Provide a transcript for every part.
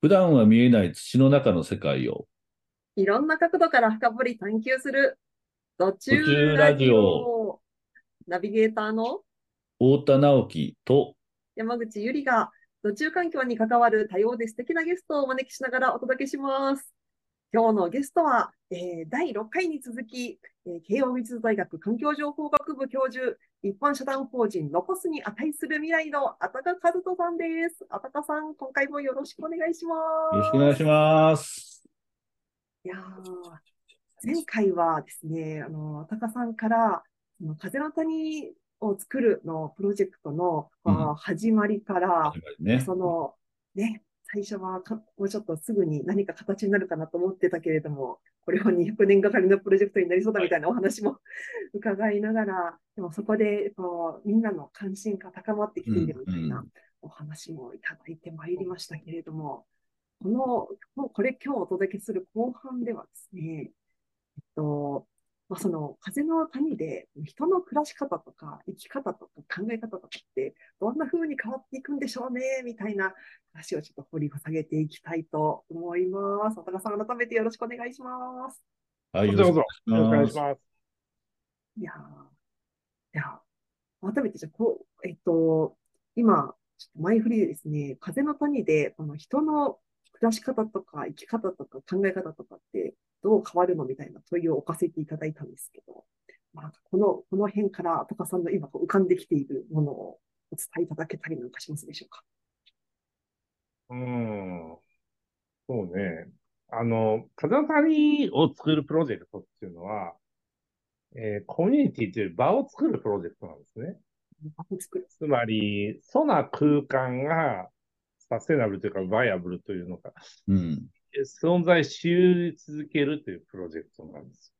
普段は見えない土の中の世界を。いろんな角度から深掘り探求する、途途中中ラジ。オ、ナビゲーターの？太田直樹と、山口ゆりが、途中環境に関わる多様で素敵なゲストをお招きしながらお届けします。今日のゲストは、えー第6回に続き、えー慶応義塾大学環境情報学部教授、一般社団法人残すに値する未来のあたか和人さんです。あたかさん、今回もよろしくお願いします。よろしくお願いします。いやー前回はですね、あの、あたかさんから、その風の谷を作るのプロジェクトの、うんまあ始まりから、ね。その、ね、最初はかもうちょっとすぐに何か形になるかなと思ってたけれども、これは200年がかりのプロジェクトになりそうだみたいなお話も 伺いながら、でもそこでこうみんなの関心が高まってきているみたいなん。お話もいただいてまいりましたけれども、この、もうこれ今日お届けする後半ではですね、えっと、まあ、その風の谷で人の暮らし方とか生き方とか考え方とかってどんな風に変わっていくんでしょうね、みたいな話をちょっと掘り下げていきたいと思います。お高さん、改めてよろしくお願いします。はい、どうぞよろしくお願いします。ます。いやー、いやー改めてじゃあこう、えっと、今、ちょっと前振りでですね、風の谷で、この人の暮らし方とか生き方とか考え方とかってどう変わるのみたいな問いを置かせていただいたんですけど、まあ、この、この辺から、高さんの今こう浮かんできているものをお伝えいただけたりなんかしますでしょうか？うん。そうね。あの、風の谷を作るプロジェクトっていうのは、えーコミュニティという場を作るプロジェクトなんですね。場を作る。つまり、そな空間がサステナブルというか、バイアブルというのか、うん。存在し続けるというプロジェクトなんです。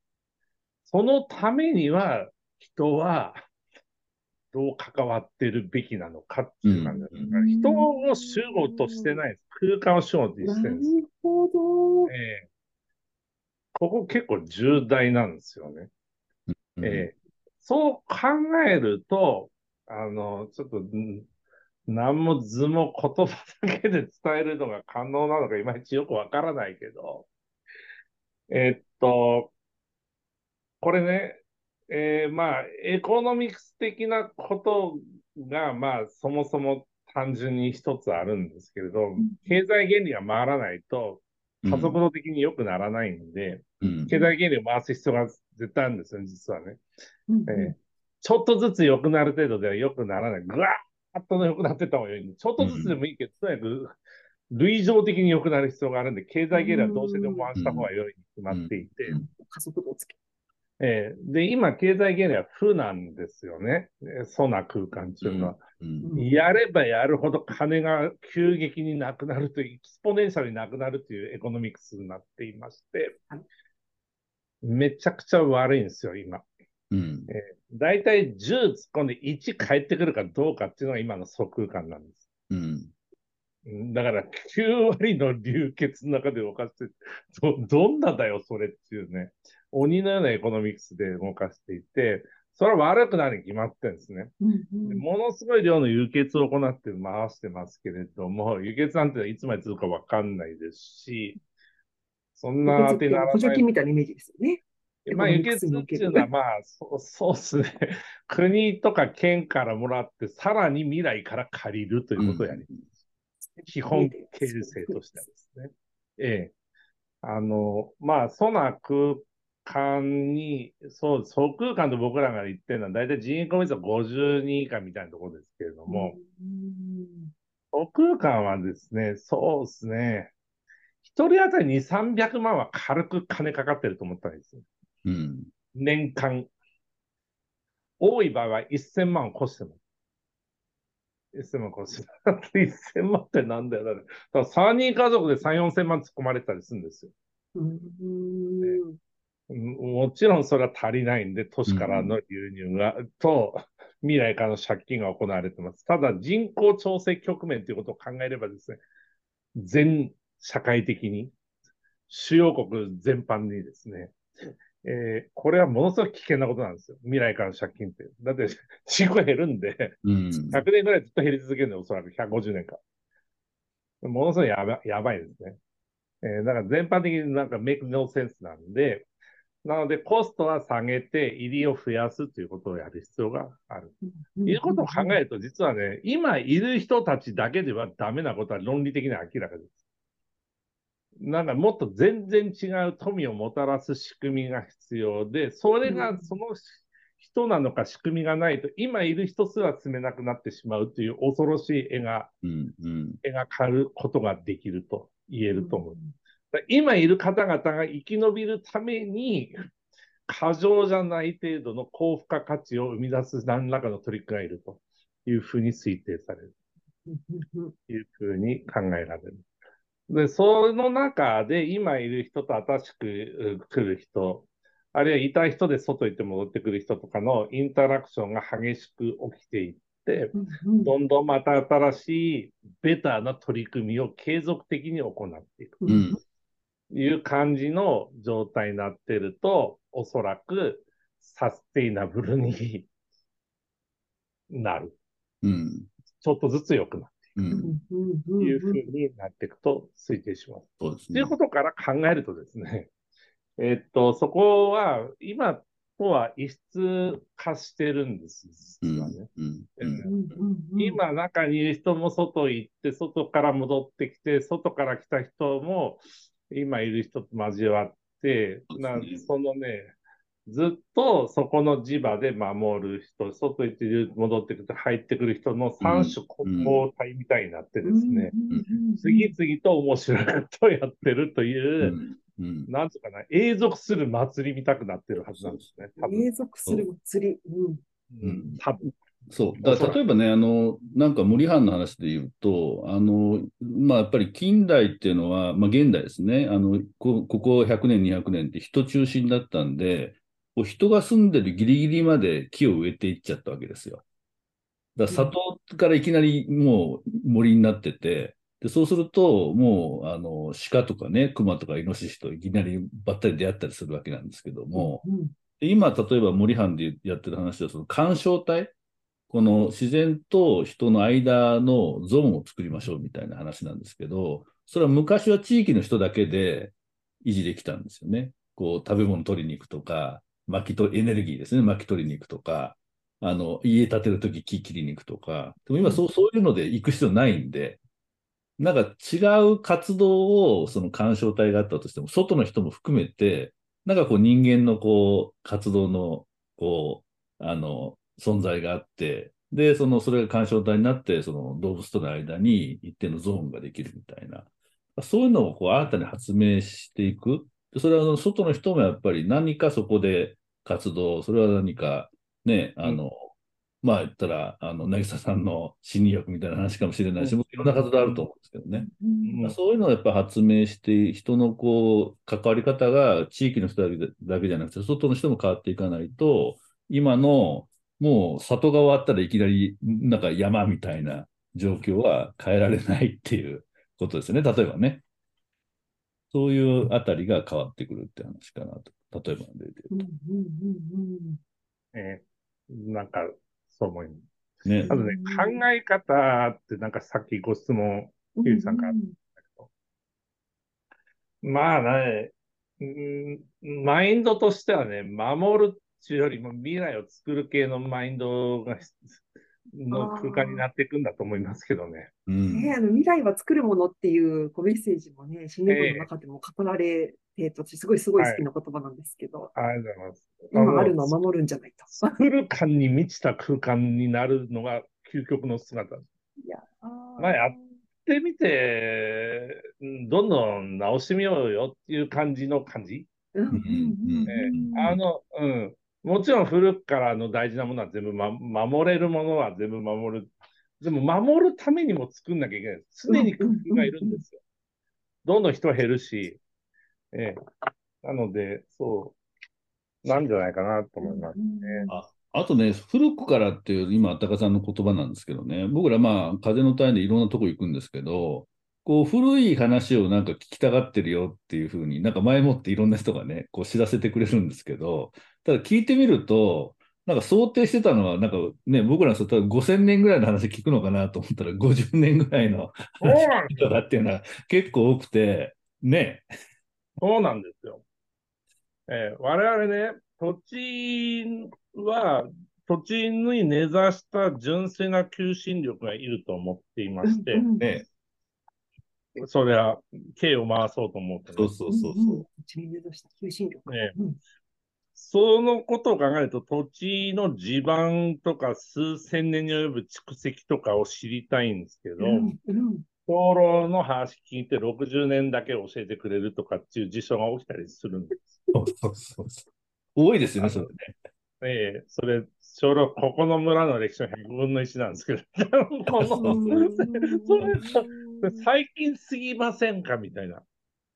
そのためには、人はどう関わってるべきなのかっていう感じですうん人を主語としてないです。空間を主語としてなるんです。るほど。ええここ結構重大なんですよね。うんええそう考えると、あの、ちょっと、ん何も図も言葉だけで伝えるのが可能なのかいまいちよくわからないけど、えっと、これね、えーまあ、エコノミクス的なことが、まあ、そもそも単純に一つあるんですけれど、経済原理が回らないと、加速度的に良くならないんで、うん。経済原理を回す必要が絶対あるんですよ、実はね。うんええちょっとずつ良くなる程度では良くならない。ぐわーっと良くなってった方がいいんで。ちょっとずつでもいいけど、とにかく類情的に良くなる必要があるんで、経済原理はどうしてでも回した方が良いに決まっていて、うん加速度をつけええで、今、経済原理は負なんですよね。えそな空間っていうのは。うんうんやればやるほど金が急激になくなるという、 exponential になくなるという economics になっていましてはい、めちゃくちゃ悪いんですよ、今。うんだいたい10突っ込んで1返ってくるかどうかっていうのが今の疎空間なんです。うんうんだから9割の流血の中で動かして、ど、どんなだよ、それっていうね。鬼のような economics で動かしていて、それは悪くなるに決まってるんですね。うんうんでものすごい量の輸血を行って回してますけれども、輸血なんていつまで続くかわかんないですし、そんな当てになら補助ない。金みたいなイメージですよね。まあ、輸血っていうのは、まあ、そう そうですね。国とか県からもらって、さらに未来から借りるということをやります。基本形成としてはですね。ええ。あの、まあ、そな空間に、そう、総空間と僕らが言ってるのは、大体人口密度50人以下みたいなところですけれども、うん総空間はですね、そうですね、一人当たり2、300万は軽く金かかってると思ったんですよ。うん年間。多い場合は1000万を越しても。1000万越しても。だって1000万ってなんだよ。だから3人家族で3、4000万突っ込まれてたりするんですよ。うんうんもちろんそれは足りないんで、都市からの流入が、と、未来からの借金が行われてます。ただ、人口調整局面ということを考えればですね、全社会的に、主要国全般にですね、えーこれはものすごく危険なことなんですよ。未来からの借金って。だって、人口減るんで、うん100年ぐらいずっと減り続けるんで、おそらく150年間。ものすごいやばやばいですね。えー、だから全般的になんかメイクノーセンスなんで、なのでコストは下げて入りを増やすということをやる必要がある。いうことを考えると、実はね、今いる人たちだけではダメなことは論理的に明らかです。なんかもっと全然違う富をもたらす仕組みが必要で、それがその人なのか仕組みがないと、今いる人すら住めなくなってしまうという恐ろしい絵が、うんうん、描かれることができると言えると思う。今いる方々が生き延びるために、過剰じゃない程度の高付加価値を生み出す何らかの取り組みがいるというふうに推定される。と いうふうに考えられる。で、その中で今いる人と新しく来る人、あるいはいた人で外行って戻ってくる人とかのインタラクションが激しく起きていって、どんどんまた新しいベターな取り組みを継続的に行っていく。うんいう感じの状態になってると、おそらくサステイナブルになる。うん、ちょっとずつ良くなっていうふうになっていくと推定します。そうですね。ということから考えるとですね、えっと、そこは今とは異質化してるんです、実はね。今、中にいる人も外行って、外から戻ってきて、外から来た人も、今いる人と交わって、なそのね、ずっとそこの磁場で守る人、外行って戻ってくる入ってくる人の三種混合体みたいになってですね、次々と面白いことをやってるという、うん、なんとかな、永続する祭り見たくなってるはずなんですね。永続する祭り。うん。うん、多分そう。だ例えばね、あの、なんか森藩の話で言うと、あの、まあやっぱり近代っていうのは、まあ現代ですね、あの、こここ100年、200年って人中心だったんで、人が住んでるギリギリまで木を植えていっちゃったわけですよ。だから里からいきなりもう森になってて、でそうすると、もう、あの、鹿とかね、熊とかイノシシといきなりばったり出会ったりするわけなんですけども、うん、今、例えば森藩でやってる話は、その干渉体この自然と人の間のゾーンを作りましょうみたいな話なんですけど、それは昔は地域の人だけで維持できたんですよね。こう、食べ物取りに行くとか、薪と、エネルギーですね、薪取りに行くとか、あの、家建てるとき木切りに行くとか、でも今そう、そういうので行く必要ないんで、なんか違う活動をその干渉体があったとしても、外の人も含めて、なんかこう人間のこう活動のこう、あの、存在があって、で、その、それが干渉体になって、その動物との間に一定のゾーンができるみたいな。そういうのをこう新たに発明していく。でそれは外の人もやっぱり何かそこで活動、それは何かね、あの、うん、まあ言ったら、あの、渚さんの心理学みたいな話かもしれないし、うん、いろんな活動あると思うんですけどね。うん、そういうのをやっぱ発明して、人のこう、関わり方が地域の人だけじゃなくて、外の人も変わっていかないと、今のもう里が終わったらいきなりなんか山みたいな状況は変えられないっていうことですね。例えばね。そういうあたりが変わってくるって話かなと。例えばで言うと。えー、なんか、そう思います。ね。あとね、考え方ってなんかさっきご質問、ヒューさんからあったけど。まあね、マインドとしてはね、守るちよりも未来を作る系のマインドがの空間になっていくんだと思いますけどね。うん、ねあの未来は作るものっていうこうメッセージもね、新年号の中でも語られてと、すごいすごい好きな言葉なんですけど、はい、ありがとうございます。今あるのを守るんじゃないと。作る感に満ちた空間になるのが究極の姿。いや、まあ、やってみて、どんどん直してみようよっていう感じの感じ。うんうんうん、あの、うん。もちろん古くからの大事なものは全部、ま、守れるものは全部守る。でも守るためにも作んなきゃいけない。常に工夫がいるんですよ。どんどん人は減るし、ええ。なので、そう、なんじゃないかなと思いますね。ああとね、古くからっていう、今、高さんの言葉なんですけどね、僕らまあ、風の谷でいろんなとこ行くんですけど、こう、古い話をなんか聞きたがってるよっていうふうに、なんか前もっていろんな人がね、こう知らせてくれるんですけど、ただ聞いてみると、なんか想定してたのは、なんかね、僕らそう5000年ぐらいの話聞くのかなと思ったら、50年ぐらいの話だっていうのは結構多くて、ね。そうなんですよ。えー、我々ね、土地は、土地に根ざした純粋な求心力がいると思っていまして、ね、それは、経を回そうと思って、ね、そうそうそうそう。土地に根ざした求心力。ね、うんそのことを考えると、土地の地盤とか数千年に及ぶ蓄積とかを知りたいんですけど、うんうん、灯籠の話聞いて60年だけ教えてくれるとかっていう事象が起きたりするんです。そうそうそう多いですよね、それね。ええそれ、ちょうどここの村の歴史の100分の1なんですけど、このそれ最近すぎませんか？みたいな。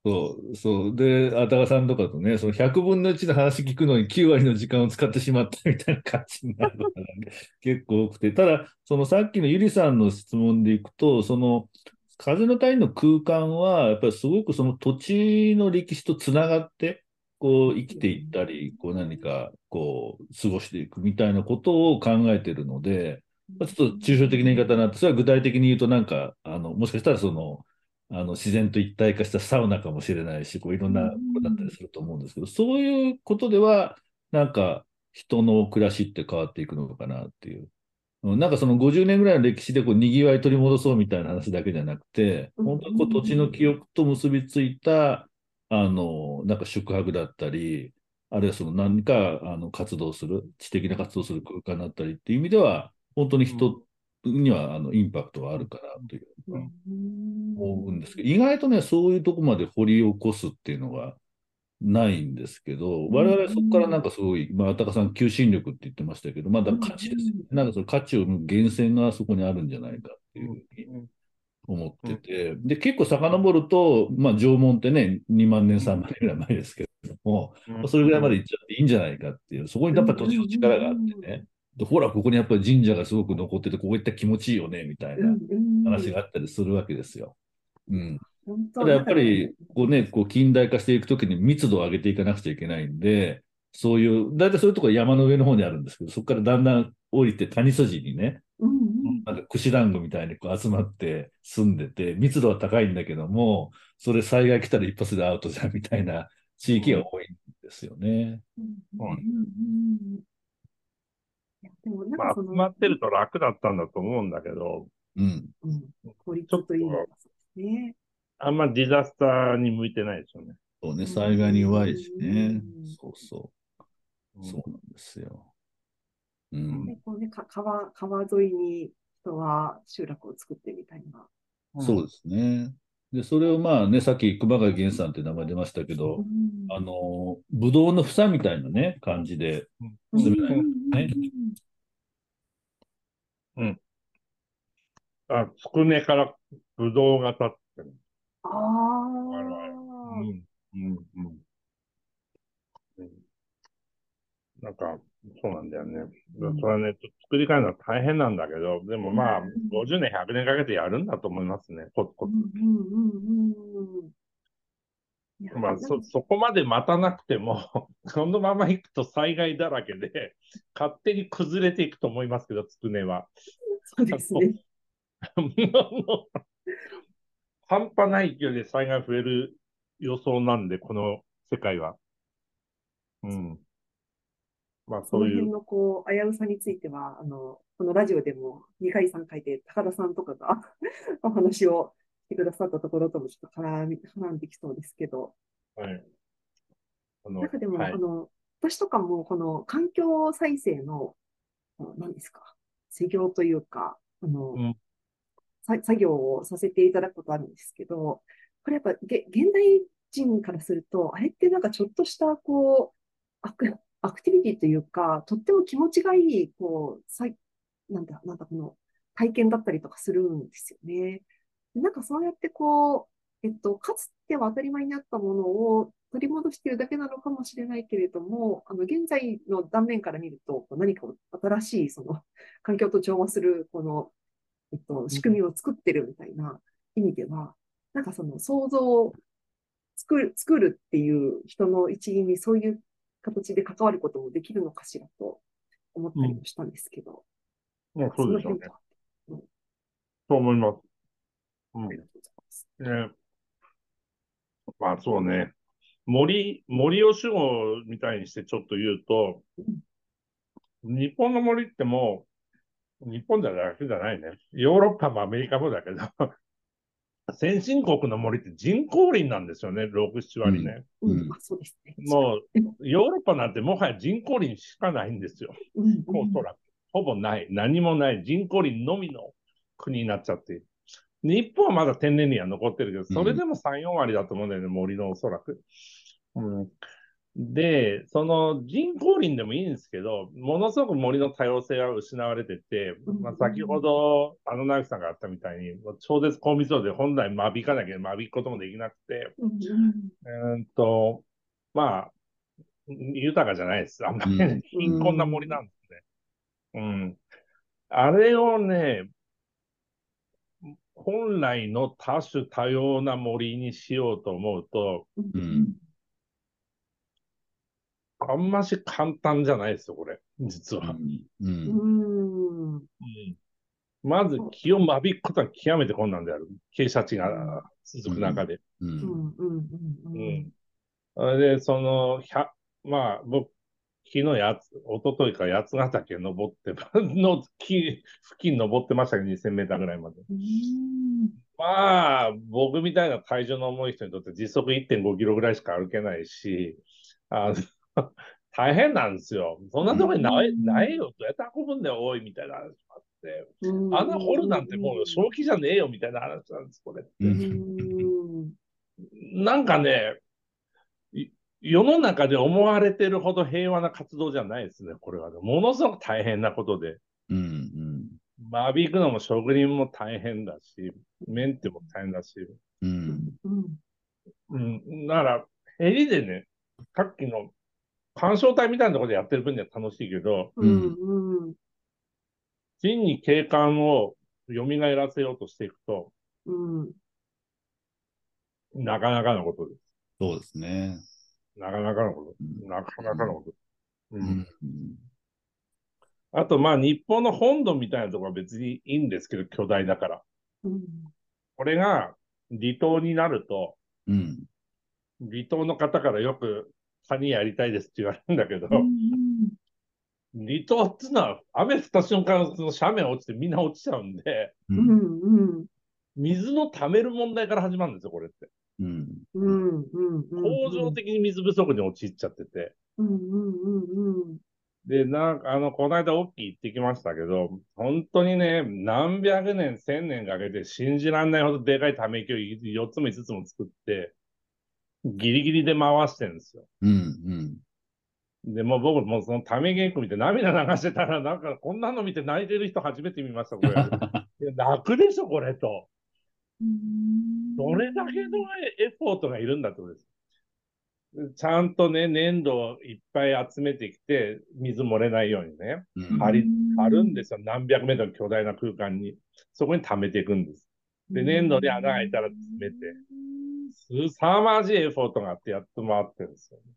そう、そう。で、あたかさんとかとね、その100分の1の話聞くのに9割の時間を使ってしまったみたいな感じになるのが、結構多くて、ただ、そのさっきのゆりさんの質問でいくと、その、風の谷の空間は、やっぱりすごくその土地の歴史とつながって、こう生きていったり、こう何かこう過ごしていくみたいなことを考えてるので、ちょっと抽象的な言い方になって、それは具体的に言うと、なんか、あのもしかしたらその、あの自然と一体化したサウナかもしれないし、こういろんなことだったりすると思うんですけど、そういうことでは、なんか人の暮らしって変わっていくのかなっていう。なんかその50年ぐらいの歴史でこう賑わい取り戻そうみたいな話だけじゃなくて、本当にこう土地の記憶と結びついた、あの、なんか宿泊だったり、あるいはその何かあの活動する、知的な活動する空間だったりっていう意味では、本当に人にはあのインパクトがあるかなという。思うんですけど、意外とね、そういうとこまで掘り起こすっていうのがないんですけど、我々そこからなんかすごい、まあ、あたかさん、求心力って言ってましたけど、まだ価値ですよね。なんかその価値を生む源泉がそこにあるんじゃないかっていうふうに思ってて、で、結構遡ると、まあ、縄文ってね、2万年、3万年ぐらい前ですけども、それぐらいまで行っちゃっていいんじゃないかっていう、そこにやっぱ土地の力があってね、でほら、ここにやっぱり神社がすごく残ってて、ここ行ったら気持ちいいよね、みたいな話があったりするわけですよ。うん。ただやっぱり、こうね、こう近代化していくときに密度を上げていかなくちゃいけないんで、そういう、大体そういうところ山の上の方にあるんですけど、そこからだんだん降りて谷筋にね、うんうん、なんか串団子みたいにこう集まって住んでて、密度は高いんだけども、それ災害来たら一発でアウトじゃんみたいな地域が多いんですよね。まあ、集まってると楽だったんだと思うんだけど、うん。うん、効率といいですね。あんまディザスターに向いてないですよね。そうね、災害に弱いしね。そうそう。そうなんですよ。うん。でこうね、川川沿いに人は集落を作ってみたいな。そうですね。で、それをまあね、さっき熊谷源さんって名前出ましたけど、うん、あの、ぶどうの房みたいなね、感じで、ね。うん。あ、つくねからぶどうが立ってる。ああ。うん、うん、うん。なんか、そうなんだよね。うん、それはね、作り変えるのは大変なんだけど、でもまあ、50年、100年かけてやるんだと思いますね、コツコツ。まあ、そ、そこまで待たなくても、このまま行くと災害だらけで、勝手に崩れていくと思いますけど、つくねは。そうですね。半端ない勢いで災害増える予想なんで、この世界は。うん。まあそういう。その辺のこう、危うさについては、あの、このラジオでも2回3回で高田さんとかが お話をしてくださったところともちょっと絡み、絡んできそうですけど。はい。あの、中でも、はい、あの、私とかもこの環境再生の、何ですか、施業というか、あの、うん、作業をさせていただくことあるんですけど、これやっぱげ現代人からすると、あれってなんかちょっとした、こう、アクアクティビティというか、とっても気持ちがいい、こう、さなんだ、なんだ、この体験だったりとかするんですよね。なんかそうやってこう、えっと、かつては当たり前にあったものを取り戻しているだけなのかもしれないけれども、あの、現在の断面から見ると、何か新しい、その、環境と調和する、この、えっと、仕組みを作ってるみたいな意味では、なんかその想像を作る、作るっていう人の一員にそういう形で関わることもできるのかしらと思ったりもしたんですけど、まあそうでしょうね。辺は、そう思います。うんありがとうございます。ね。まあそうね。森、森吉号みたいにしてちょっと言うと、日本の森ってもう、日本だけじゃないね。ヨーロッパもアメリカもだけど、先進国の森って人工林なんですよね、6、7割ね。うん、うんあそうですね。もう、ヨーロッパなんてもはや人工林しかないんですよ。おそらく。ほぼない。何もない。人工林のみの国になっちゃっている。日本はまだ天然林は残ってるけど、それでも3、4割だと思うんだよね、森のおそらく。うん、で、その人工林でもいいんですけど、ものすごく森の多様性が失われてて、まあ、先ほど、あの、直樹さんがあったみたいに、超絶高密度で本来間引かなきゃ間引くこともできなくて、うん、と、まあ、豊かじゃないです。あんまりね、貧困な森なんですね。うん。あれをね、本来の多種多様な森にしようと思うと、うん。あんまし簡単じゃないですよ、これ。実は。うん。ううん。ん、うん。まず気を間引くことは極めて困難である。傾斜地が続く中で。ううん。ん、うん、うん、うん。それで、その、100まあ、僕、昨日やつ、一昨日か八ヶ岳登って、の木付近登ってましたけど、2000メーターぐらいまで。うん、まあ、僕みたいな体重の重い人にとって時速1.5キロぐらいしか歩けないし、あの 大変なんですよ。そんなとこに苗うん苗をどうやって運ぶんだよ、おい、みたいな話もあって。うん、穴掘るなんてもう正気じゃねえよ、みたいな話なんです、これなんかね、い世の中で思われてるほど平和な活動じゃないですね、これは。ものすごく大変なことで。うん間引くのも職人も大変だし、メンテも大変だし。うんうん、うん。なら、ヘリでね、さっきの干渉隊みたいなところでやってる分には楽しいけど、うん、うん、真に景観を蘇らせようとしていくと、うん、なかなかのことです。そうですね。なかなかのこと。うんなかなかのこと。ううんんあと、まあ、日本の本土みたいなところは別にいいんですけど、巨大だから。うん、これが離島になると、うん離島の方からよく谷やりたいですって言われるんだけど、うん、離島っていうのは雨降った瞬間、その斜面落ちてみんな落ちちゃうんで、ううんん、うん、水の溜める問題から始まるんですよ、これって。うんうん、うん、構造的に水不足に陥っちゃってて。うん、うん、うん、うん、で、なんか、あの、この間、大きい行ってきましたけど、本当にね、何百年、千年かけて信じられないほどでかいため池を4つも5つも作って、ギリギリで回してるんですよ。うんで、もう僕もそのため池見て涙流してたら、なんかこんなの見て泣いてる人初めて見ました、これ。いや泣くでしょ、これと。どれだけのエフォートがいるんだってことです。ちゃんとね、粘土をいっぱい集めてきて、水漏れないようにね、うん張り、張るんですよ。何百メートルの巨大な空間に。そこに溜めていくんです。で、粘土に穴が開いたら詰めて、すさまじいエフォートがあってやっと回ってるんですよ。み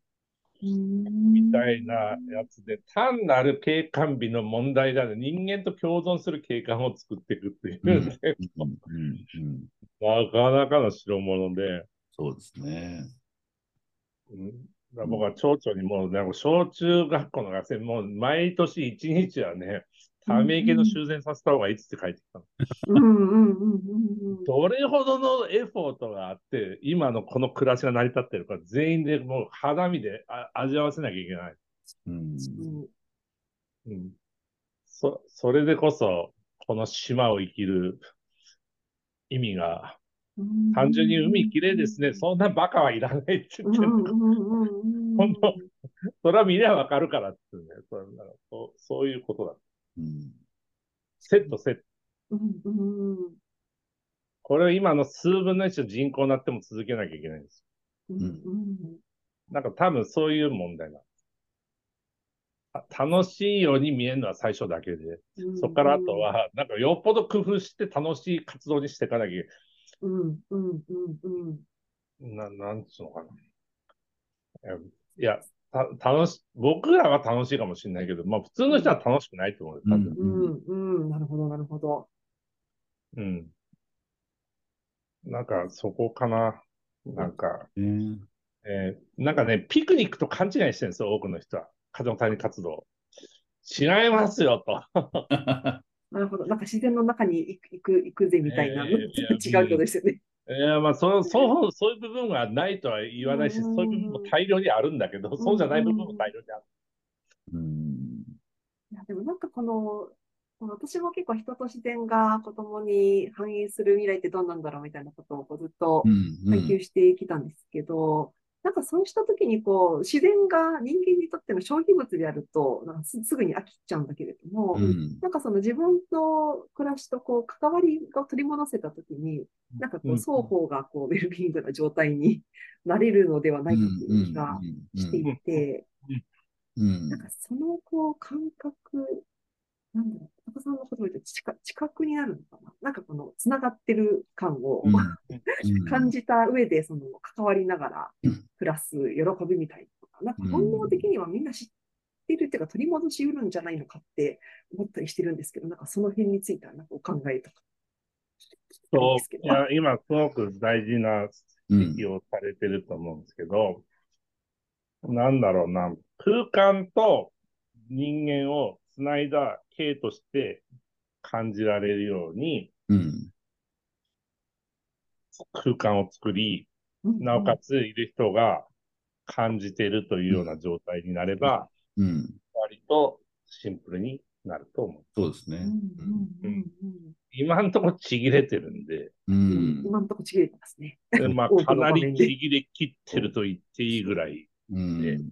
みたいなやつで、単なる景観美の問題だね。人間と共存する景観を作っていくっていううん。ね、なかなかの代物で、そうですね。うん、だから僕は町長にもう、ね、小中学校の学生、もう毎年一日はね、ため池の修繕させた方がいいっつって書いてきたの。うんうんうんうんどれほどのエフォートがあって、今のこの暮らしが成り立ってるか、全員でもう肌身であ味わわせなきゃいけない。うんうんうん。そ、それでこそ、この島を生きる意味が、うん単純に海きれいですね。そんなバカはいらないって言ってるの。うんうんうんうん 本当それは見りゃわかるからって言うんだよ。そうそうそういうことだ。うんセットセット。うんうんうんこれを今の数分の1の人口になっても続けなきゃいけないんです。うんうんなんか多分そういう問題なんです。あ楽しいように見えるのは最初だけで、うんそこからあとは、なんかよっぽど工夫して楽しい活動にしていかなきゃいうんうんうんうんけない。な、なんつうのかな。いやた楽し、僕らは楽しいかもしれないけど、まあ普通の人は楽しくないと思うよ、多分。うん、うん、なるほど、なるほど。うん。なんか、そこかな。なんか、ねえーなんかね、ピクニックと勘違いしてるんですよ、多くの人は。風の谷活動。違いますよ、と。なるほど。なんか自然の中に行く、行く、行くぜみたいな、えーちょっと違うことですよね。いや、まあ、その、そう、そういう部分はないとは言わないし、うん。そういう部分も大量にあるんだけど、そうじゃない部分も大量にある。うん。いや、でもなんかこの、私も結構人と自然が子供に反映する未来ってどうなんだろうみたいなことをこうずっとうん研究してきたんですけど、なんかそうした時にこう、自然が人間にとっての消費物であると、なんかすすぐに飽きちゃうんだけれども、うん。なんかその自分の暮らしとこう関わりが取り戻せたときに、なんかこううん双方がこうウェルビーイングな状態に なれるのではないかという気がしていて、うん。なんかそのこう感覚、なんだろう、高さんの言葉で近近くになるのかな？なんかこのつながってる感をうん。うん。感じた上でその関わりながらうん。暮らす喜びみたいなな？んか本能的にはみんな知ってるっていうか取り戻しうるんじゃないのかって思ったりしてるんですけど、なんかその辺についてはなんかお考えとか。そう、いや、今すごく大事なうん指摘をされてると思うんですけど、なんだろうな、空間と人間をつないだ形として感じられるようにうん。空間を作り、なおかついる人が感じているというような状態になれば、うん。割とシンプルになると思う。そうですね。うん。うん。うん。うん。今んとこちぎれてるんで、ううん。ん今のところちぎれてますね。まあ かなりちぎれ切ってると言っていいぐらい。うん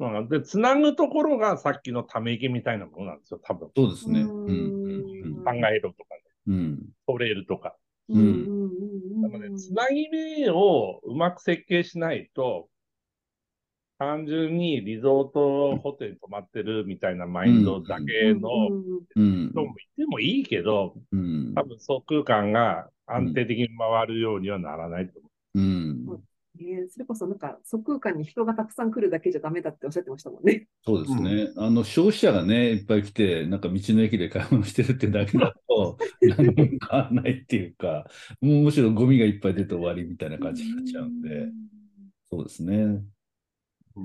まあ、で、つなぐところがさっきのため池みたいなものなんですよ、多分。そうですね。ううんうん考えろとかね、うん。トレールとか。うん。うんうんなので、つなぎ目をうまく設計しないと、単純にリゾートホテルに泊まってるみたいなマインドだけのうん人もいてもいいけど、うん。多分そう空間が安定的に回るようにはならないと思う。んねそれこそなんか、即空間に人がたくさん来るだけじゃダメだっておっしゃってましたもんね。そうですね。あの、消費者がね、いっぱい来て、なんか道の駅で買い物してるってだけだと、何も変わらないっていうか、もうむしろゴミがいっぱい出て終わりみたいな感じになっちゃうんで、そうですね。う。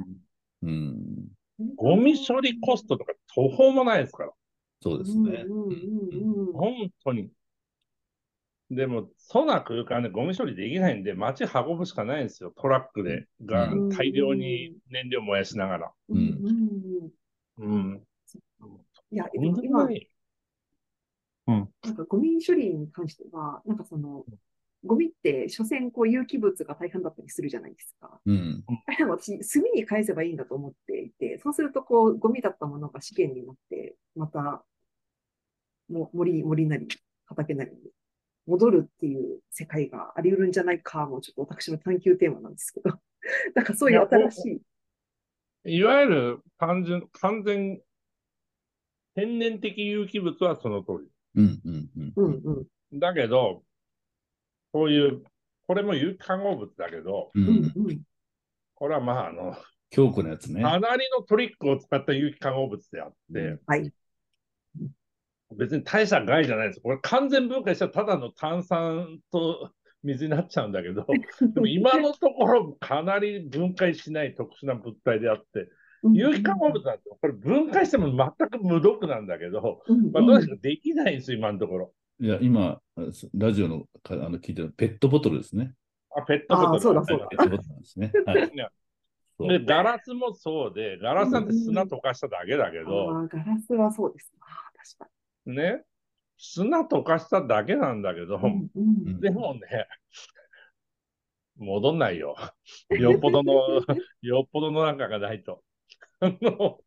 うん。ゴミ処理コストとか途方もないですから。そうですね。うんうんうんうん本当に。でも、そな空間でゴミ処理できないんで、街運ぶしかないんですよ。トラックで、がうん大量に燃料燃やしながら。うんうんうんうん。いや、今、ない。なんかゴミ処理に関しては、なんかその、ゴミって、所詮こう有機物が大半だったりするじゃないですか。うん。私、炭に返せばいいんだと思っていて、そうするとこう、ゴミだったものが資源になって、また、も森、森なり、畑なりに戻るっていう世界があり得るんじゃないかも、ちょっと私の探求テーマなんですけど、なんかそういう新しい、いわゆる単純、完全、天然的有機物はその通うん。うん。うん。うんうん、り。だけど、こういう、これも有機化合物だけど、う。うんんうん、これはまあ、あの、強固なやつね。かなりのトリックを使った有機化合物であって、うんはい。別に大した害じゃないです。これ完全分解したらただの炭酸と水になっちゃうんだけど、でも今のところかなり分解しない特殊な物体であって、有機化合物なんてこれ分解しても全く無毒なんだけど、うんまあ、どうしてもできないんですよ、今のところ。いや、今、ラジオのかあの聞いてるペットボトルですね。あ、ペットボトル。あそうだそうだペットボトルなんですね。はい。で、ガラスもそうで、ガラスなんて砂溶かしただけだけど、あーガラスはそうです。確かね、砂溶かしただけなんだけど、に。うんうんでもね、戻んないよ。よっぽどの、よっぽどのなんかがないと。あの、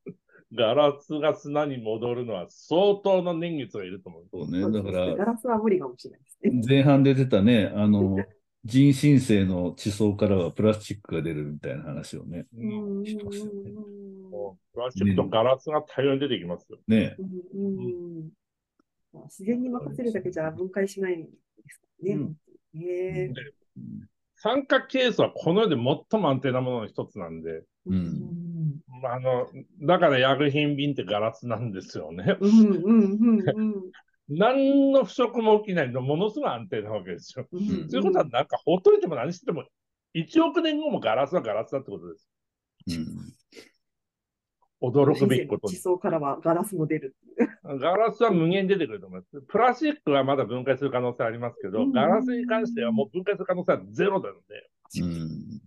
ガラスが砂に戻るのは相当の年月がいると思う。そうね。だかそうですねガら、ラスは無理かもしれないですね。前半で出たね、あの、人新世の地層からはプラスチックが出るみたいな話をね、うんうんしましたよねプラスチックとガラスが大量に出てきますよ。ね。うんうん自然に任せるだけじゃ分解しないんですからね。うんねで三角ケースはこの世で最も安定なものの一つなんで、うんまあ、あの、だから薬品瓶ってガラスなんですよね。うんうんうんうん 何の腐食も起きないの、ものすごい安定なわけですよ。うんということは、なんかほっといても何しても、1億年後もガラスはガラスだってことです。うん驚くべきことに。地層からはガラスも出る。ガラスは無限に出てくると思います。プラスチックはまだ分解する可能性ありますけど、うんガラスに関してはもう分解する可能性はゼロなので、うん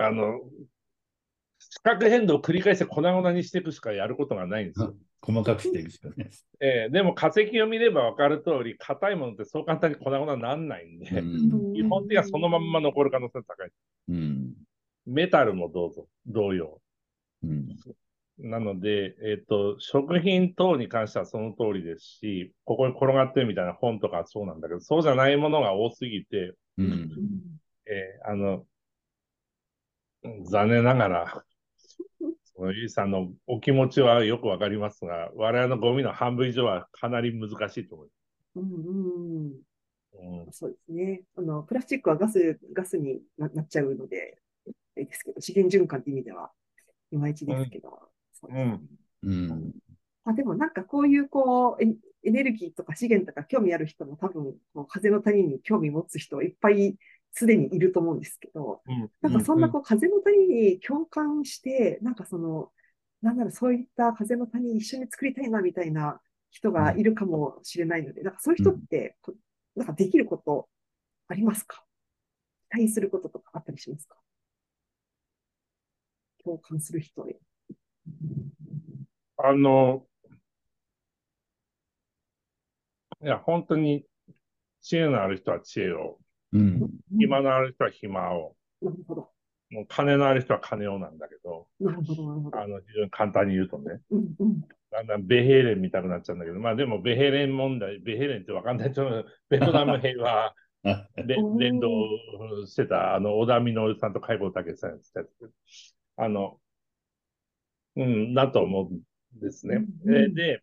あの、地殻変動を繰り返して粉々にしていくしかやることがないんですよ。細かくしていくしかね。えーでも化石を見れば分かる通り、硬いものってそう簡単に粉々にならないんで、うん基本的にはそのまんま残る可能性が高い。うんメタルもどうぞ、同様。うん。なので、えっ、と、食品等に関してはその通りですし、ここに転がってるみたいな本とかそうなんだけど、そうじゃないものが多すぎて、うん。えーあの、うん残念ながら、そのゆいさんのお気持ちはよくわかりますが、我々のゴミの半分以上はかなり難しいと思いうんうんます。うん。そうですね。あの、プラスチックはガス、ガスにななっちゃうので、ですけど、資源循環って意味では、いまいちですけど、そうん。まあ、でもなんかこういうこうエ、エネルギーとか資源とか興味ある人も多分、こう風の谷に興味持つ人いっぱいすでにいると思うんですけど、うん。なんかそんなこう風の谷に共感して、なんかその、なんならそういった風の谷一緒に作りたいなみたいな人がいるかもしれないので、なんかそういう人って、こなんかできることありますか？期待することとかあったりしますか？共感する人へ。あの、いや、本当に知恵のある人は知恵を、うん暇のある人は暇を、なるほど。もう金のある人は金をなんだけど。あの、非常に簡単に言うとね、うんうん。だんだんベヘーレン見たくなっちゃうんだけど、まあでもベヘレン問題、ベヘレンってわかんないと思う。ベトナム平和あでおー連動してた、あの、小田稔さんと海保武さんやってたやつ。あの、うん、だと思うんですね。うんうん。でで、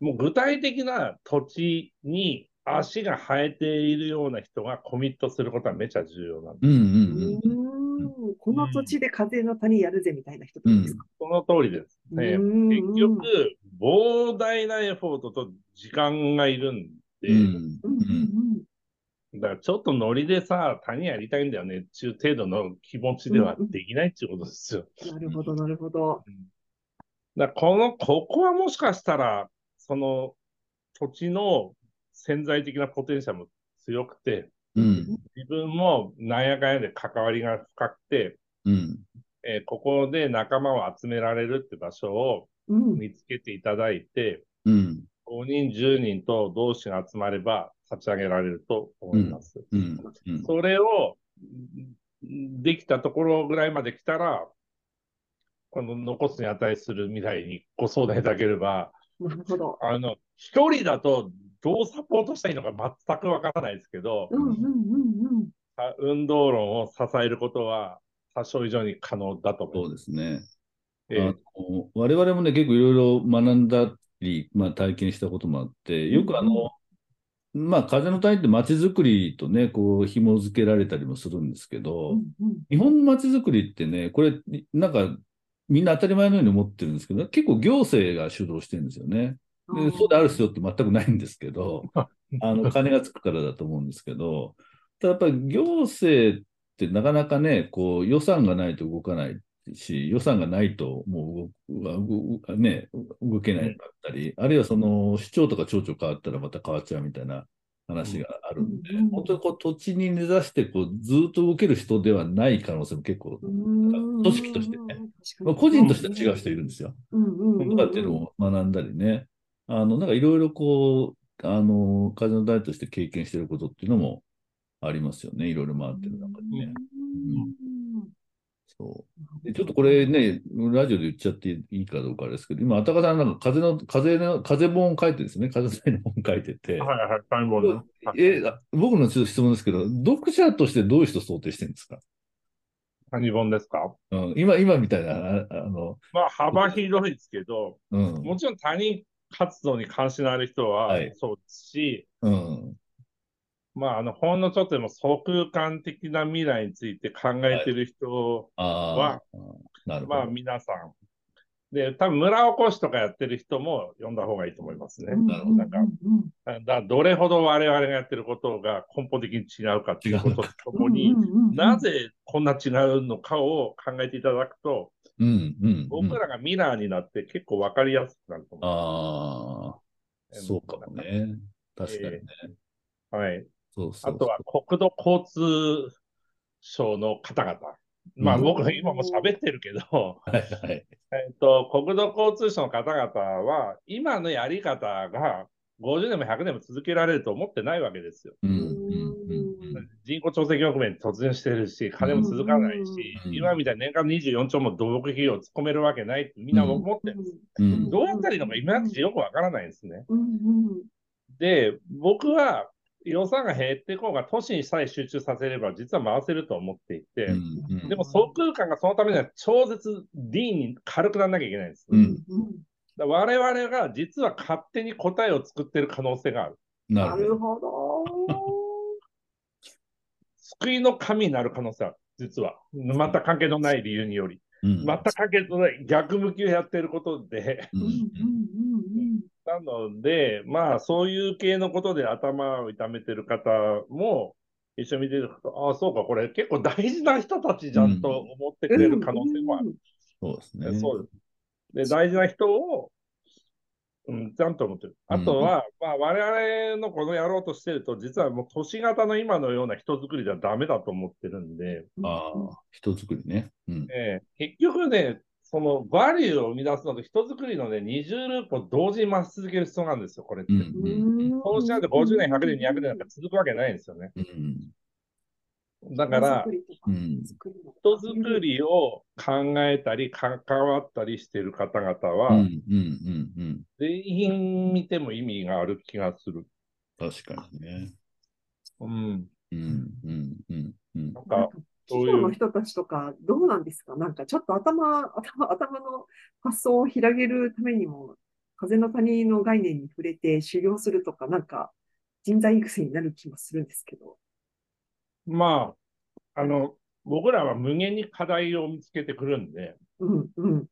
もう具体的な土地に足が生えているような人がコミットすることはめちゃ重要なんです。うんうんうーん。この土地で風の谷やるぜみたいな人ですか、その通りです。ね。うん。結局、膨大なエフォートと時間がいるんで、うんうんうんだからちょっとノリでさ、谷やりたいんだよねっていう程度の気持ちではできないっていうことですよ。うんなるほど、なるほど。だこの、ここはもしかしたら、その土地の潜在的なポテンシャルも強くて、うん自分もなんやかんやで関わりが深くて、うんえーここで仲間を集められるって場所をうん。見つけていただいて、うん5人、10人と同士が集まれば立ち上げられると思います。うんうんそれをんできたところぐらいまで来たら、この残すに値する未来にご相談いただければ、なるほど。あの、一人だとどうサポートしたらいいのか全くわからないですけど、うんうんうんうん。あ運動論を支えることは多少以上に可能だと思いそうま。ですすね。ええあの我々もね、結構いろいろ学んだり、まあ、体験したこともあって、よくあの、まあ、風の谷って街づくりとね、こう、紐付けられたりもするんですけど、うんうん。日本の街づくりってね、これ、なんか、みんな当たり前のように思ってるんですけど、結構行政が主導してるんですよね。でそうである必要って全くないんですけど、あの、金がつくからだと思うんですけど、ただやっぱり行政ってなかなかね、こう予算がないと動かないし、予算がないともうね、動けないかったり、あるいはその市長とか町長変わったらまた変わっちゃうみたいな話があるんで、うんうん本当にこう土地に根ざしてこうずっと動ける人ではない可能性も結構、うん組織としてね。まあ個人としては違う人いるんですよ。うんうんうんとかっていうのを学んだりね、あの、なんかいろいろこう、あの、風の台として経験してることっていうのもありますよね。いろいろ回ってる中でね。うんそう。でちょっとこれね、ラジオで言っちゃっていいかどうかですけど、今、あたかさんなんか風の、風の、風本を書いてるんですね。風の本書いてて。はいはい、タイムボールね。え、あ僕のちょっと質問ですけど、読者としてどういう人想定してるんですか、何本ですか？うん、今、今みたいな、ああの、まあ幅広いですけど、うん、もちろん他人活動に関心のある人ははいそうですし、うん、まあ、あの、ほんのちょっとでも相空間的な未来について考えてる人あはあ、なるほまあ、ど。皆さん。で、多分村おこしとかやってる人も読んだ方がいいと思いますね。なるほどなんかだからどれほど我々がやってることが根本的に違うかっていうこととともに、なぜこんな違うのかを考えていただくと、うん、うん、うん。僕らがミラーになって結構わかりやすくなると思ああ、そうかもね。確かにね。う。はい。そうそうそう。あとは国土交通省の方々。まあうん僕今も喋ってるけど、はいはい。えっと、国土交通省の方々は、今のやり方が50年も100年も続けられると思ってないわけですよ。うん、うん、うん。人口調整局面に突入してるし、金も続かないし、うん今みたいに年間24兆も土木費用を突っ込めるわけないってみんな思ってるんです。うんどうやったらいいのか今までよくわからないんですね。うんうんで、僕は予算が減っていこうが都市にさえ集中させれば実は回せると思っていて、うん、うん。でも総空間がそのためには超絶 D に軽くならなきゃいけないんです。ううんんだから我々が実は勝手に答えを作ってる可能性がある。ななるるほど。救いの神になる可能性ある。実は。全く関係のない理由により。うん全く関係のない逆向きをやってることで。うんなので、まあ、そういう系のことで頭を痛めてる方も、一緒に見てると、ああ、そうか、これ結構大事な人たちじゃんと思ってくれる可能性もある。そうですね。そうです。で、大事な人を、うん、ちゃんと思ってる。あとは、まあ、我々のこのやろうとしてると、実はもう都市型の今のような人作りではダメだと思ってるんで、ああ、人作りね。うん。ええ結局ね、そのバリューを生み出すのと人作りのね、二重ループを同時に増し続ける必要なんですよ、これって。うん、ううん、んそうしないと50年、100年、200年なんか続くわけないんですよね。うん。だから、うん人作りを考えたり、関わったりしている方々うん、は。全員見ても意味がある気がする。確かにね。うん。うん、うん、うん、うんな。んか、企業の人たちとか、どうなんですか？なんかちょっと頭、頭、頭の発想を広げるためにも、風の谷の概念に触れて修行するとか、なんか人材育成になる気もするんですけど。まあ、あの、僕らは無限に課題を見つけてくるんで、うん、うん、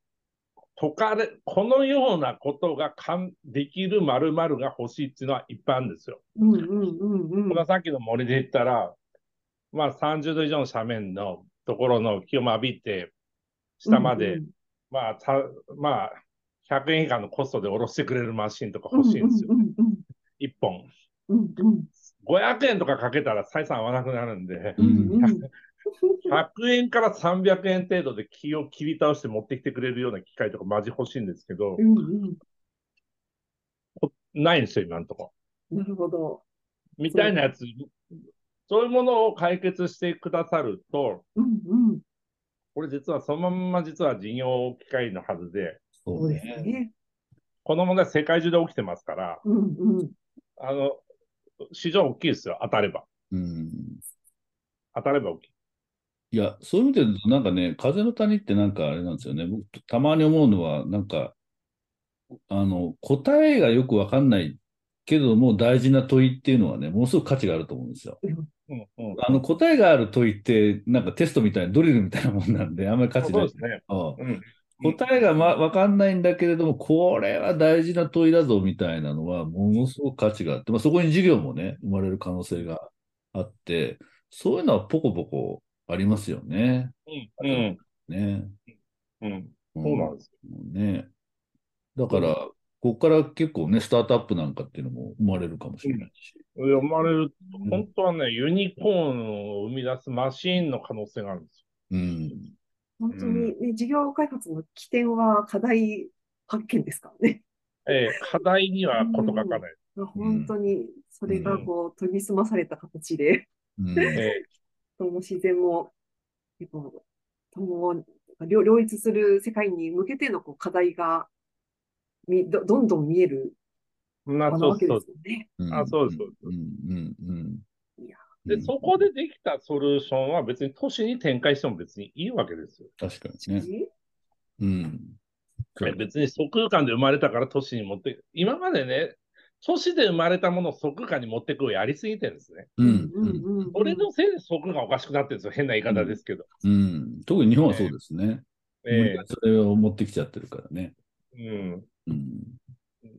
解かれ、このようなことがかんできる〇〇が欲しいっていうのはいっぱいあるんですよ。うん、うん、うん、うん。僕がさっきの森で言ったら、まあ30度以上の斜面のところの気を浴びて、下まで、うんまあ、たまあ、100円以下のコストで下ろしてくれるマシンとか欲しいんですよ。うん、うん、1本。うん、うん、500円とかかけたら採算合わなくなるんで、うん、うん。100円から300円程度で木を切り倒して持ってきてくれるような機械とかマジ欲しいんですけどう、ん、うん。ないんですよ、今のところ。なるほど。みたいなやつ、そういうものを解決してくださると、うん、うん。これ実はそのまんま実は事業機会のはずで、そそううですね。ね。この問題世界中で起きてますから、うん、うん。あの、市場大きいですよ、当たれば。うん。当たれば大きい。いや、そういう意味で言うと、なんかね、風の谷ってなんかあれなんですよね。僕、たまに思うのは、なんか、あの、答えがよくわかんないけども大事な問いっていうのはね、ものすごく価値があると思うんですよ。うんうん。あの、答えがある問いって、なんかテストみたいな、ドリルみたいなもんなんで、あんまり価値ないで。すね。答えが、ま、わかんないんだけれども、これは大事な問いだぞみたいなのは、ものすごく価値があって、まあ、そこに授業もね、生まれる可能性があって、そういうのはポコポコありますよね。うん。うん。ね。うん。うんそうなんですね。だから、ここから結構ね、スタートアップなんかっていうのも生まれるかもしれないし。よ。生まれる、うん本当はね、ユニコーンを生み出すマシーンの可能性があるんですうん。本当に、ね、事業開発の起点は課題発見ですからね。よ。ええ課題には事欠かない。本当に、それがこう、研ぎ澄まされた形で、うん。ええその自然も、えっと、とも両両立する世界に向けてのこう課題がみどどんどん見えるな、わけでそうそうすよね。うんあそうですそうですうん。うん。うん。いやで、そこでできたソリューションは別に都市に展開しても別にいいわけですよ。確かにね。うん。そう別に素空間で生まれたから都市に持って、今までね、都市で生まれたものを即価に持ってくをやりすぎてるんですね。うん。ううんんうん。それのせいで即がおかしくなってるんですよ。変な言い方ですけど。うん。特に日本はそうですね。ええそれを持ってきちゃってるからね。うん。うん。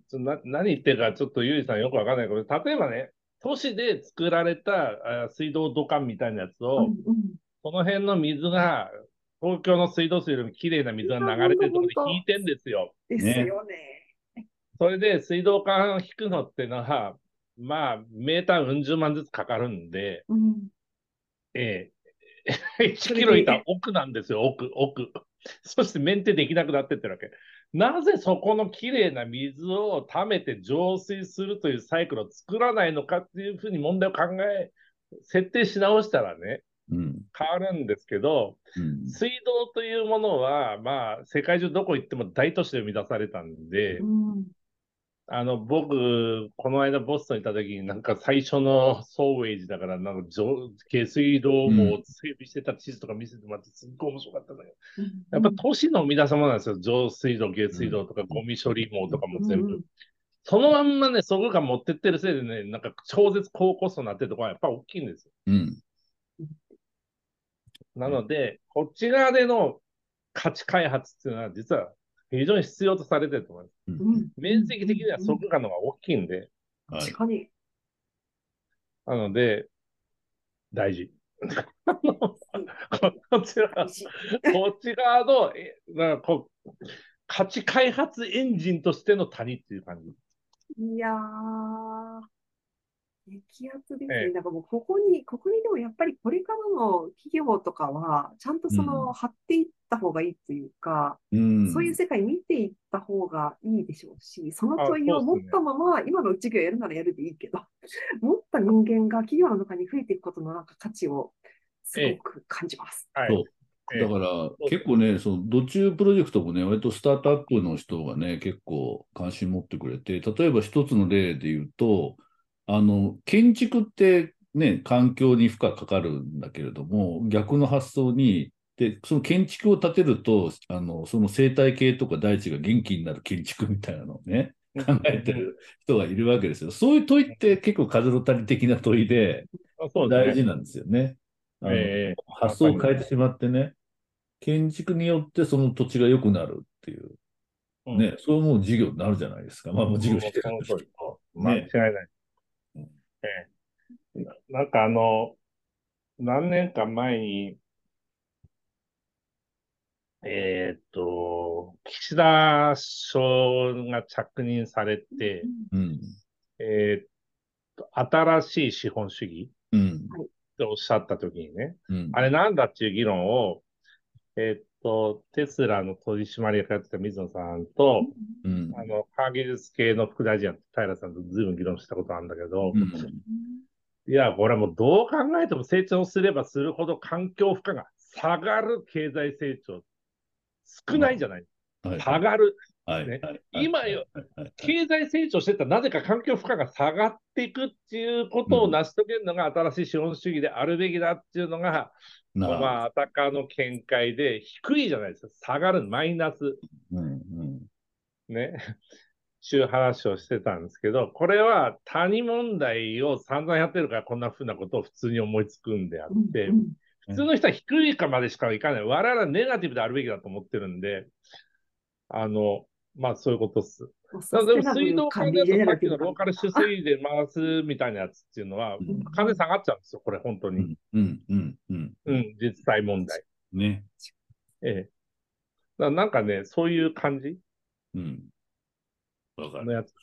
ちょな何言ってるかちょっとゆうじさんよくわかんないけど、例えばね、都市で作られたあ水道土管みたいなやつうを、んうんその辺の水が、東京の水道水よりも綺麗な水が流れてるところで引いてんですよ。ですよね。それで水道管を引くのってのは、まあ、メーターうん十万ずつかかるんで、うん。ええ、1キロいたら奥なんですよ、奥、奥。そしてメンテできなくなってってるわけ。なぜそこのきれいな水を溜めて浄水するというサイクルを作らないのかっていうふうに問題を考え、設定し直したらね、うん。変わるんですけど、うん。水道というものは、まあ、世界中どこ行っても大都市で生み出されたんで、うん。あの、僕、この間ボストンに行った時に、なんか最初のソーウェイジだから、なんか上下水道も整備してた地図とか見せてもらって、すっごい面白かったのよ。やっぱ都市の生み出したものなんですよ。上水道、下水道とか、ゴミ処理網とかも全部。そのまんまね、そこが持ってってるせいでね、なんか超絶高コストになってるところはやっぱ大きいんですよ。うん。なので、こっち側での価値開発っていうのは、実は非常に必要とされてると思います。うん。面積的にはそこがのが大きいんで、はい確。かに。なので、大事。ここちら、こっち側の、えなんかこう、価値開発エンジンとしての谷っていう感じ。いやー、激アツですええね。なんかもう、ここに、ここにでもやっぱりこれからの企業とかは、ちゃんとその、うん張っていった方がいいというか、うん。そういう世界見ていった方がいいでしょうし、そのあ問いを持ったまま、今のうち業やるならやるでいいけど、持った人間が企業の中に増えていくことのなんか価値をすごく感じます。だから、結構ね、その、土中プロジェクトもね、割とスタートアップの人がね、結構関心持ってくれて、例えば一つの例で言うと、あの、建築ってね、環境に負荷かかるんだけれども、逆の発想に、で、その建築を建てると、あの、その生態系とか大地が元気になる建築みたいなのをね、考えてる人がいるわけですよ。そういう問いって結構風の谷的な問いで、大事なんですよね。あのええ発想を変えてしまってね、建築によってその土地が良くなるっていう、うんね、そうもう事業になるじゃないですか。まあもう事業してるんですけど。間違いねない。うんええななんかあの、何年か前に、えーっと、岸田首相が着任されて、うん。えーっと、新しい資本主義うん。っておっしゃったときにね、うん。あれなんだっていう議論を、えーっと、テスラの取締役やってた水野さんと、うん。あの、科学技術系の副大臣平さんとずいぶん議論したことあるんだけど、うん。いや、これはもうどう考えても成長すればするほど環境負荷が下がる経済成長。少ないじゃない。はい。下がる。はい。ね。はい。今よ、経済成長してたらなぜか環境負荷が下がっていくっていうことを成し遂げるのが新しい資本主義であるべきだっていうのが、まあ、あたかの見解で低いじゃないですか。下がる、マイナス。うんうんね。う話をしてたんですけど、これは谷問題を散々やってるからこんな風なことを普通に思いつくんであって、普通の人は低いかまでしかいかない。我々はネガティブであるべきだと思ってるんで、あの、まあそういうことっす。でも水道管だとさっきのローカル取水で回すみたいなやつっていうのはうん、金下がっちゃうんですよ、これ本当に。うんうんうんうんうん、実際問題。ね。ええ。だなんかね、そういう感じ？うん。わかる。のやつ。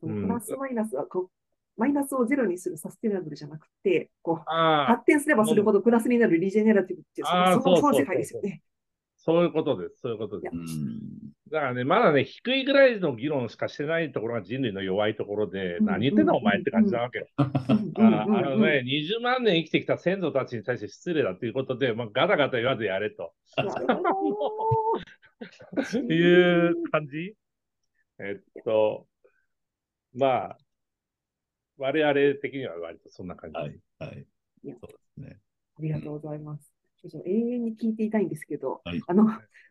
プラスマイナスはこう、マイナスをゼロにするサステナブルじゃなくて、こう、発展すればするほどプラスになるリジェネラティブっていう、その世界ですよね。そういうことです。そういうことです。うん。だからね、まだね、低いぐらいの議論しかしてないところが人類の弱いところで、うん何言ってんだお前って感じなわけよ。うんあのね、20万年生きてきた先祖たちに対して失礼だということで、まあ、ガタガタ言わずやれという感じ？えっと、まあ、我々的には割とそんな感じ。はい。はい。そうですね。ありがとうございます。ちょっと永遠に聞いていたいんですけど、はいあの、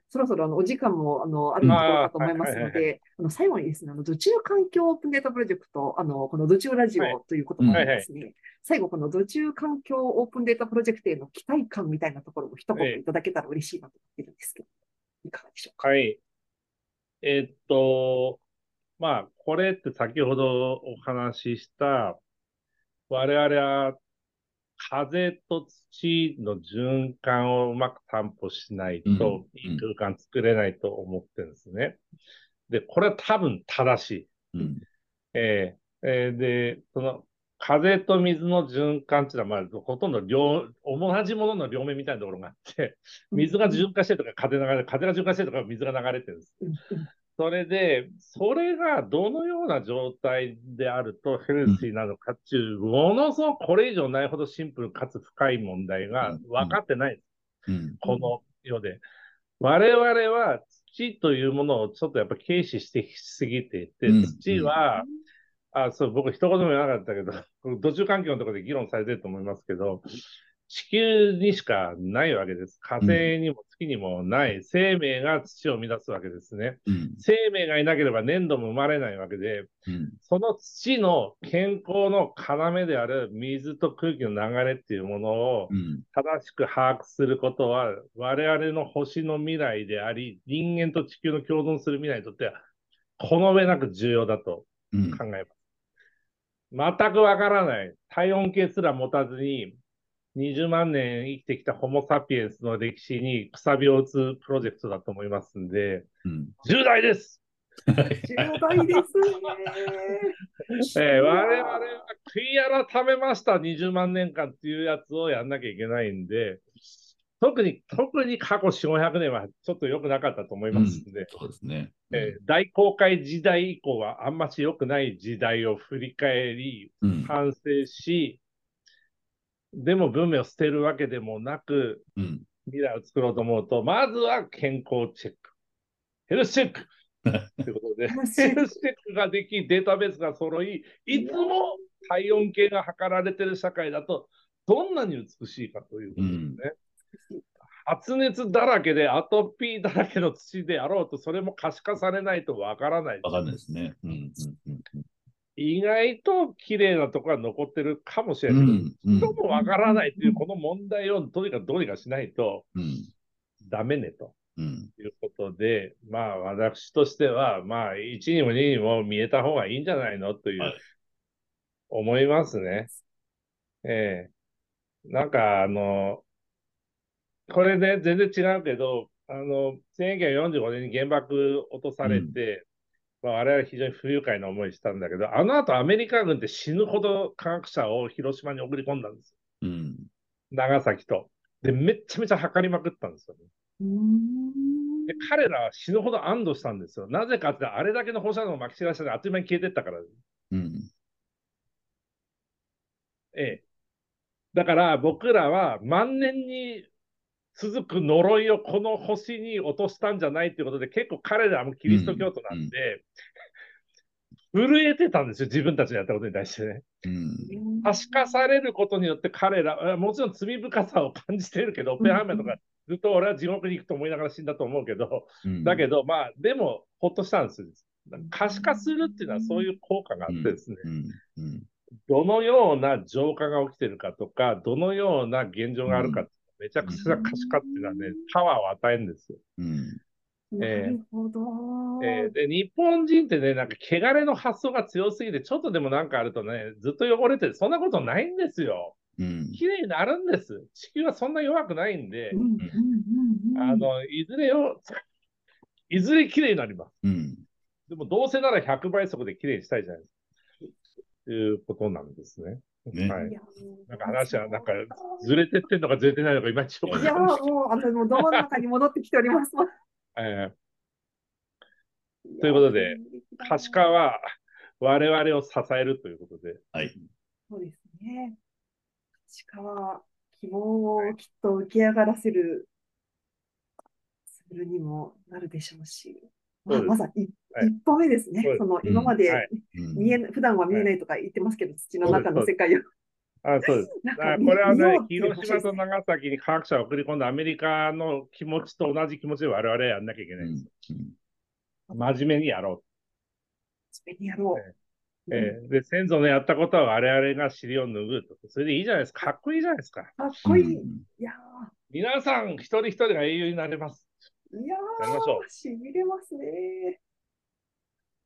そろそろあのお時間もあのあるところかと思いますので、あの最後にですね、あの、土中環境オープンデータプロジェクト、あの、この土中ラジオということもありですね、最後この土中環境オープンデータプロジェクトへの期待感みたいなところも一言いただけたら嬉しいなと思ってるんですけど、いかがでしょうか。はい。えっと、まあ、これって先ほどお話しした、我々は風と土の循環をうまく担保しないと、うんいい空間作れないと思ってるんですね。で、これは多分正しい。うん。えーえーで、その、風と水の循環っていうのは、まあ、ほとんど両、同じものの両面みたいなところがあって、水が循環してるとか風流れ、風が循環してるとか水が流れてるんです。うんうんそれで、それがどのような状態であるとヘルシーなのかっていう、ものすごくこれ以上ないほどシンプルかつ深い問題が分かってない。うん。この世で。我々は土というものをちょっとやっぱ軽視してしすぎていて、うん土は、あ、そう、僕一言も言わなかったけど、土中環境のところで議論されてると思いますけど、地球にしかないわけです。火星にも月にもない生命が土を生み出すわけですね。うん。生命がいなければ粘土も生まれないわけで、うん。その土の健康の要である水と空気の流れっていうものをうん。正しく把握することは、我々の星の未来であり、人間と地球の共存する未来にとっては、この上なく重要だとうん。考えます。全くわからない。体温計すら持たずに、20万年生きてきたホモ・サピエンスの歴史にくさびを打つプロジェクトだと思いますんで、うん。重大です重大ですね。えー我々は悔い改めました20万年間っていうやつをやんなきゃいけないんで、特に、特に過去4、500年はちょっと良くなかったと思いますんで、そうですね。えー大航海時代以降はあんまし良くない時代を振り返り、うん。反省し、でも文明を捨てるわけでもなく、うん。未来を作ろうと思うと、まずは健康チェック。ヘルスチェックということで、ヘルスチェックができ、データベースが揃い、いつも体温計が測られている社会だと、どんなに美しいかということですね。発熱だらけで、アトピーだらけの土であろうと、それも可視化されないとわからない。わかんないですね。うん。うん。意外と綺麗なところが残ってるかもしれうないけど、ん。うん。人もわからないというこの問題をどうにかどうにかしないとうん。ダメねとうん。いうことで、まあ私としては、まあ1にも2にも見えた方がいいんじゃないのという、はい思いますね。ええなんかあの、これね、全然違うけど、あの、1945年に原爆落とされて、まあ、我々非常に不愉快な思いしたんだけど、あの後アメリカ軍って死ぬほど科学者を広島に送り込んだんですよ。うん。長崎と。で、めっちゃめちゃ測りまくったんですよね。うんで、彼らは死ぬほど安堵したんですよ。なぜかって、あれだけの放射能をまき散らしてあっという間に消えてったから。うん。ええ。だから僕らは万年に続く呪いをこの星に落としたんじゃないっていうことで、結構彼らもキリスト教徒なんで、震えてたんですよ、自分たちのやったことに対してね。うん。可視化されることによって彼ら、あもちろん罪深さを感じているけど、オペンハイマーとかずっと俺は地獄に行くと思いながら死んだと思うけど、うん。だけど、まあ、でも、ほっとしたんですよ。可視化するっていうのはそういう効果があってですね、うん。うん。どのような浄化が起きてるかとか、どのような現状があるか、めちゃくちゃ可視化っていうのはね、パワーを与えるんですよ。うん。なるほど。えーで、日本人ってね、なんか汚れの発想が強すぎて、ちょっとでもなんかあるとね、ずっと汚れてる。そんなことないんですよ。うん。綺麗になるんです。地球はそんな弱くないんであの、いずれよ、いずれ綺麗になります。うん。でも、どうせなら100倍速で綺麗にしたいじゃないですか。ということなんですね。ねはいなんか話はなんかずれてってんのかずれてないのかいまいちよくわいや。もう、あの、もう、ど真ん中に戻ってきております。えーということで、可視化は我々を支えるということで、はい。そうですね。可視化は希望をきっと浮き上がらせるツールにもなるでしょうし、まあ、まさにはい一歩目ですねそのうん今まではいうん見え、普段は見えないとか言ってますけど、土の中の世界をあそうです。あこれはね広島と長崎に科学者を送り込んだアメリカの気持ちと同じ気持ちで我々はやんなきゃいけうないんです。ん真面目にやろそれにやろう。う。えーで、先祖のやったことは我々が尻を拭うと。それでいいじゃないですか。かっこいいじゃないですか。かっこいい。うんいや皆さん、一人一人が英雄になれます。ー、いやー、しびれますね。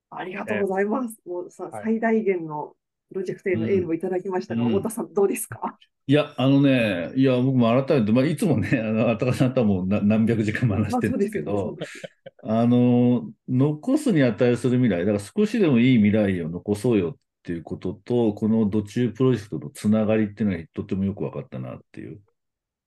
ありがとうございます。もうさ、はい。最大限のプロジェクトへのエールをいただきましたが、うん。太田さん、どうですか？いや、あのね、いや、僕も改めて、まあ、いつもね、あの、あたかさんとはもうな何百時間も話してるんですけど、あの、残すに値する未来、だから少しでもいい未来を残そうよっていうことと、この土中プロジェクトのつながりっていうのがとてもよく分かったなっていう。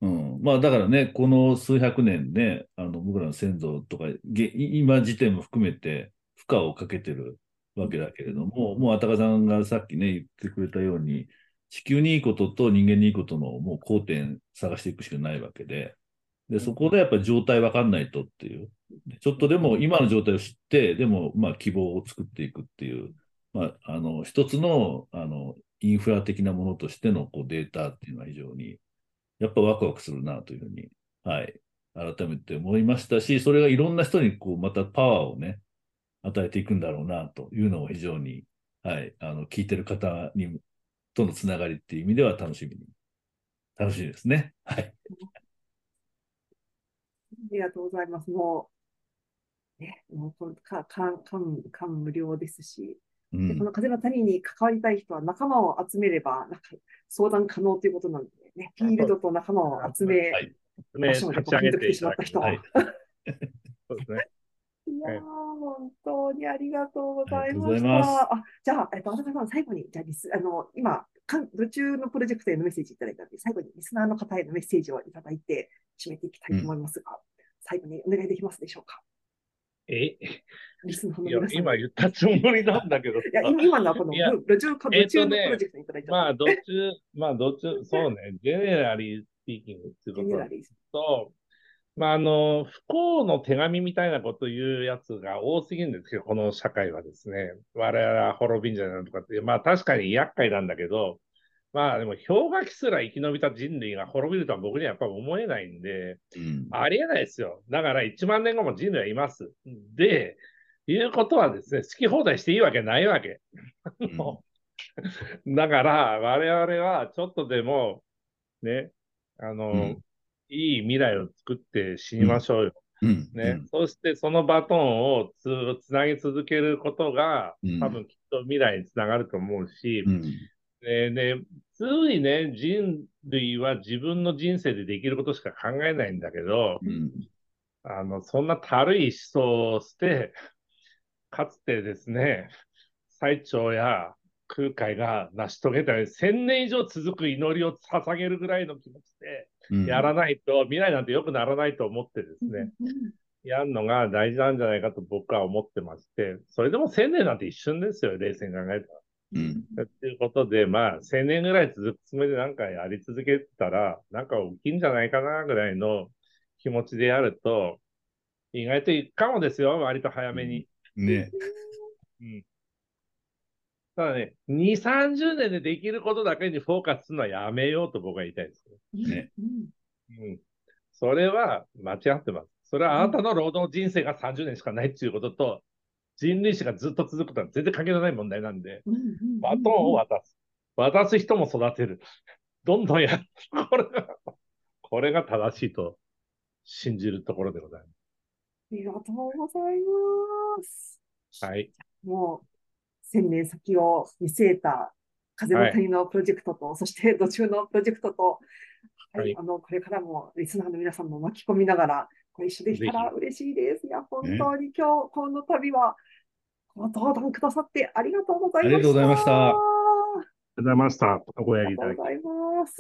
うん。まあだからね、この数百年ね、あの、僕らの先祖とか、今時点も含めて負荷をかけてるわけだけれども、もうあたかさんがさっきね、言ってくれたように、地球にいいことと人間にいいことのもう交点探していくしかないわけで、で、そこでやっぱり状態わかんないとっていう。ちょっとでも今の状態を知って、でもまあ希望を作っていくっていう、まあ、あの、一つの、あの、インフラ的なものとしてのこうデータっていうのは非常に、やっぱワクワクするなというふうに、はい、改めて思いましたし、それがいろんな人にこう、またパワーをね、与えていくんだろうなというのを非常に、はい、あの、聞いてる方に、とのつながりっていう意味では楽しみに、楽しみですね。はい。ありがとうございます。もう、ね、もうこのか、か、感、感無量ですし、うんでこの風の谷に関わりたい人は仲間を集めれば、なんか相談可能ということなのでね、フィールドと仲間を集め、はい立ち上げていしまった人は。はいい そうですね。やー、本当にありがとうございました。あ、じゃあ、えっと、安宅さん、最後に、じゃあリス、あの、今、かん途中のプロジェクトへのメッセージいただいたので、最後にリスナーの方へのメッセージをいただいて、締めていきたいと思いますが、最後にお願いできますでしょうか？え？リスナーの皆さん。今言ったつもりなんだけどさ。いや、今今のはこの路上か、えっとね路中のプロジェクトにいただいた。まあ、どっち、まあ、どっち、そうね、 generally speaking ってことと、まあ、あの、不幸の手紙みたいなこと言うやつが多すぎるんですけど、この社会はですね、我々は滅びんじゃないのとかって、まあ確かに厄介なんだけど、まあでも氷河期すら生き延びた人類が滅びるとは僕にはやっぱ思えないんで、うんありえないですよ。だから1万年後も人類はいます。で、いうことはですね、好き放題していいわけないわけ。うん だから、我々はちょっとでも、ね、あの、うんいい未来を作って死にましょうよ。うんね。そしてそのバトンをつつなぎ続けることがうん、多分きっと未来につながると思うしう、んでで、ついね、人類は自分の人生でできることしか考えないんだけど、うん。あの、そんなたるい思想を捨て、かつてですね、最澄や空海が成し遂げたように1000年以上続く祈りを捧げるぐらいの気持ちでうん。やらないと、未来なんて良くならないと思ってですね、やるのが大事なんじゃないかと僕は思ってまして、それでも1000年なんて一瞬ですよ、冷静に考えたら。うんということで、まあ、1000年ぐらい続くつもりでなんかやり続けたら、なんか起きんじゃないかなぐらいの気持ちでやると、意外といくかもですよ、割と早めに。ねうん。ただね、2、30年でできることだけにフォーカスするのはやめようと僕は言いたいです。ねうんうん。それは間違ってます。それはあなたの労働人生が30年しかないっていうことと、人類史がずっと続くとは全然関係のない問題なんで、バトンを渡す。渡す人も育てる。どんどんやる。これが、これが正しいと信じるところでございまありがとうございます。す。はい。もう、千年先を見据えた風の谷のプロジェクトと、そして土中のプロジェクトと、はい、はいあの、これからもリスナーの皆さんも巻き込みながら、ご一緒できたらぜ嬉しいです。いや、本当に今日、この旅は、ご登壇くださってありがとうございました。ありがとうございましたありがとうございました。お声あ上げいただき。りがとうございます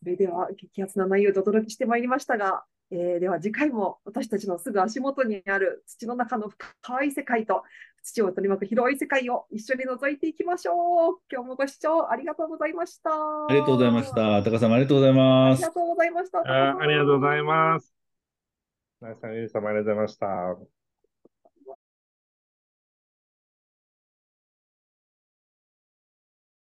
それでは、激アツな内容でお届けしてまいりましたが、えーでは次回も私たちのすぐ足元にある土の中の深い世界と土を取り巻く広い世界を一緒に覗いていきましょう。今日もご視聴ありがとうございました。あありがとうございました。高さんもありがとうございますありが。とうございました。あありがとうございます。皆さん、ゆうさんもありがとうございました。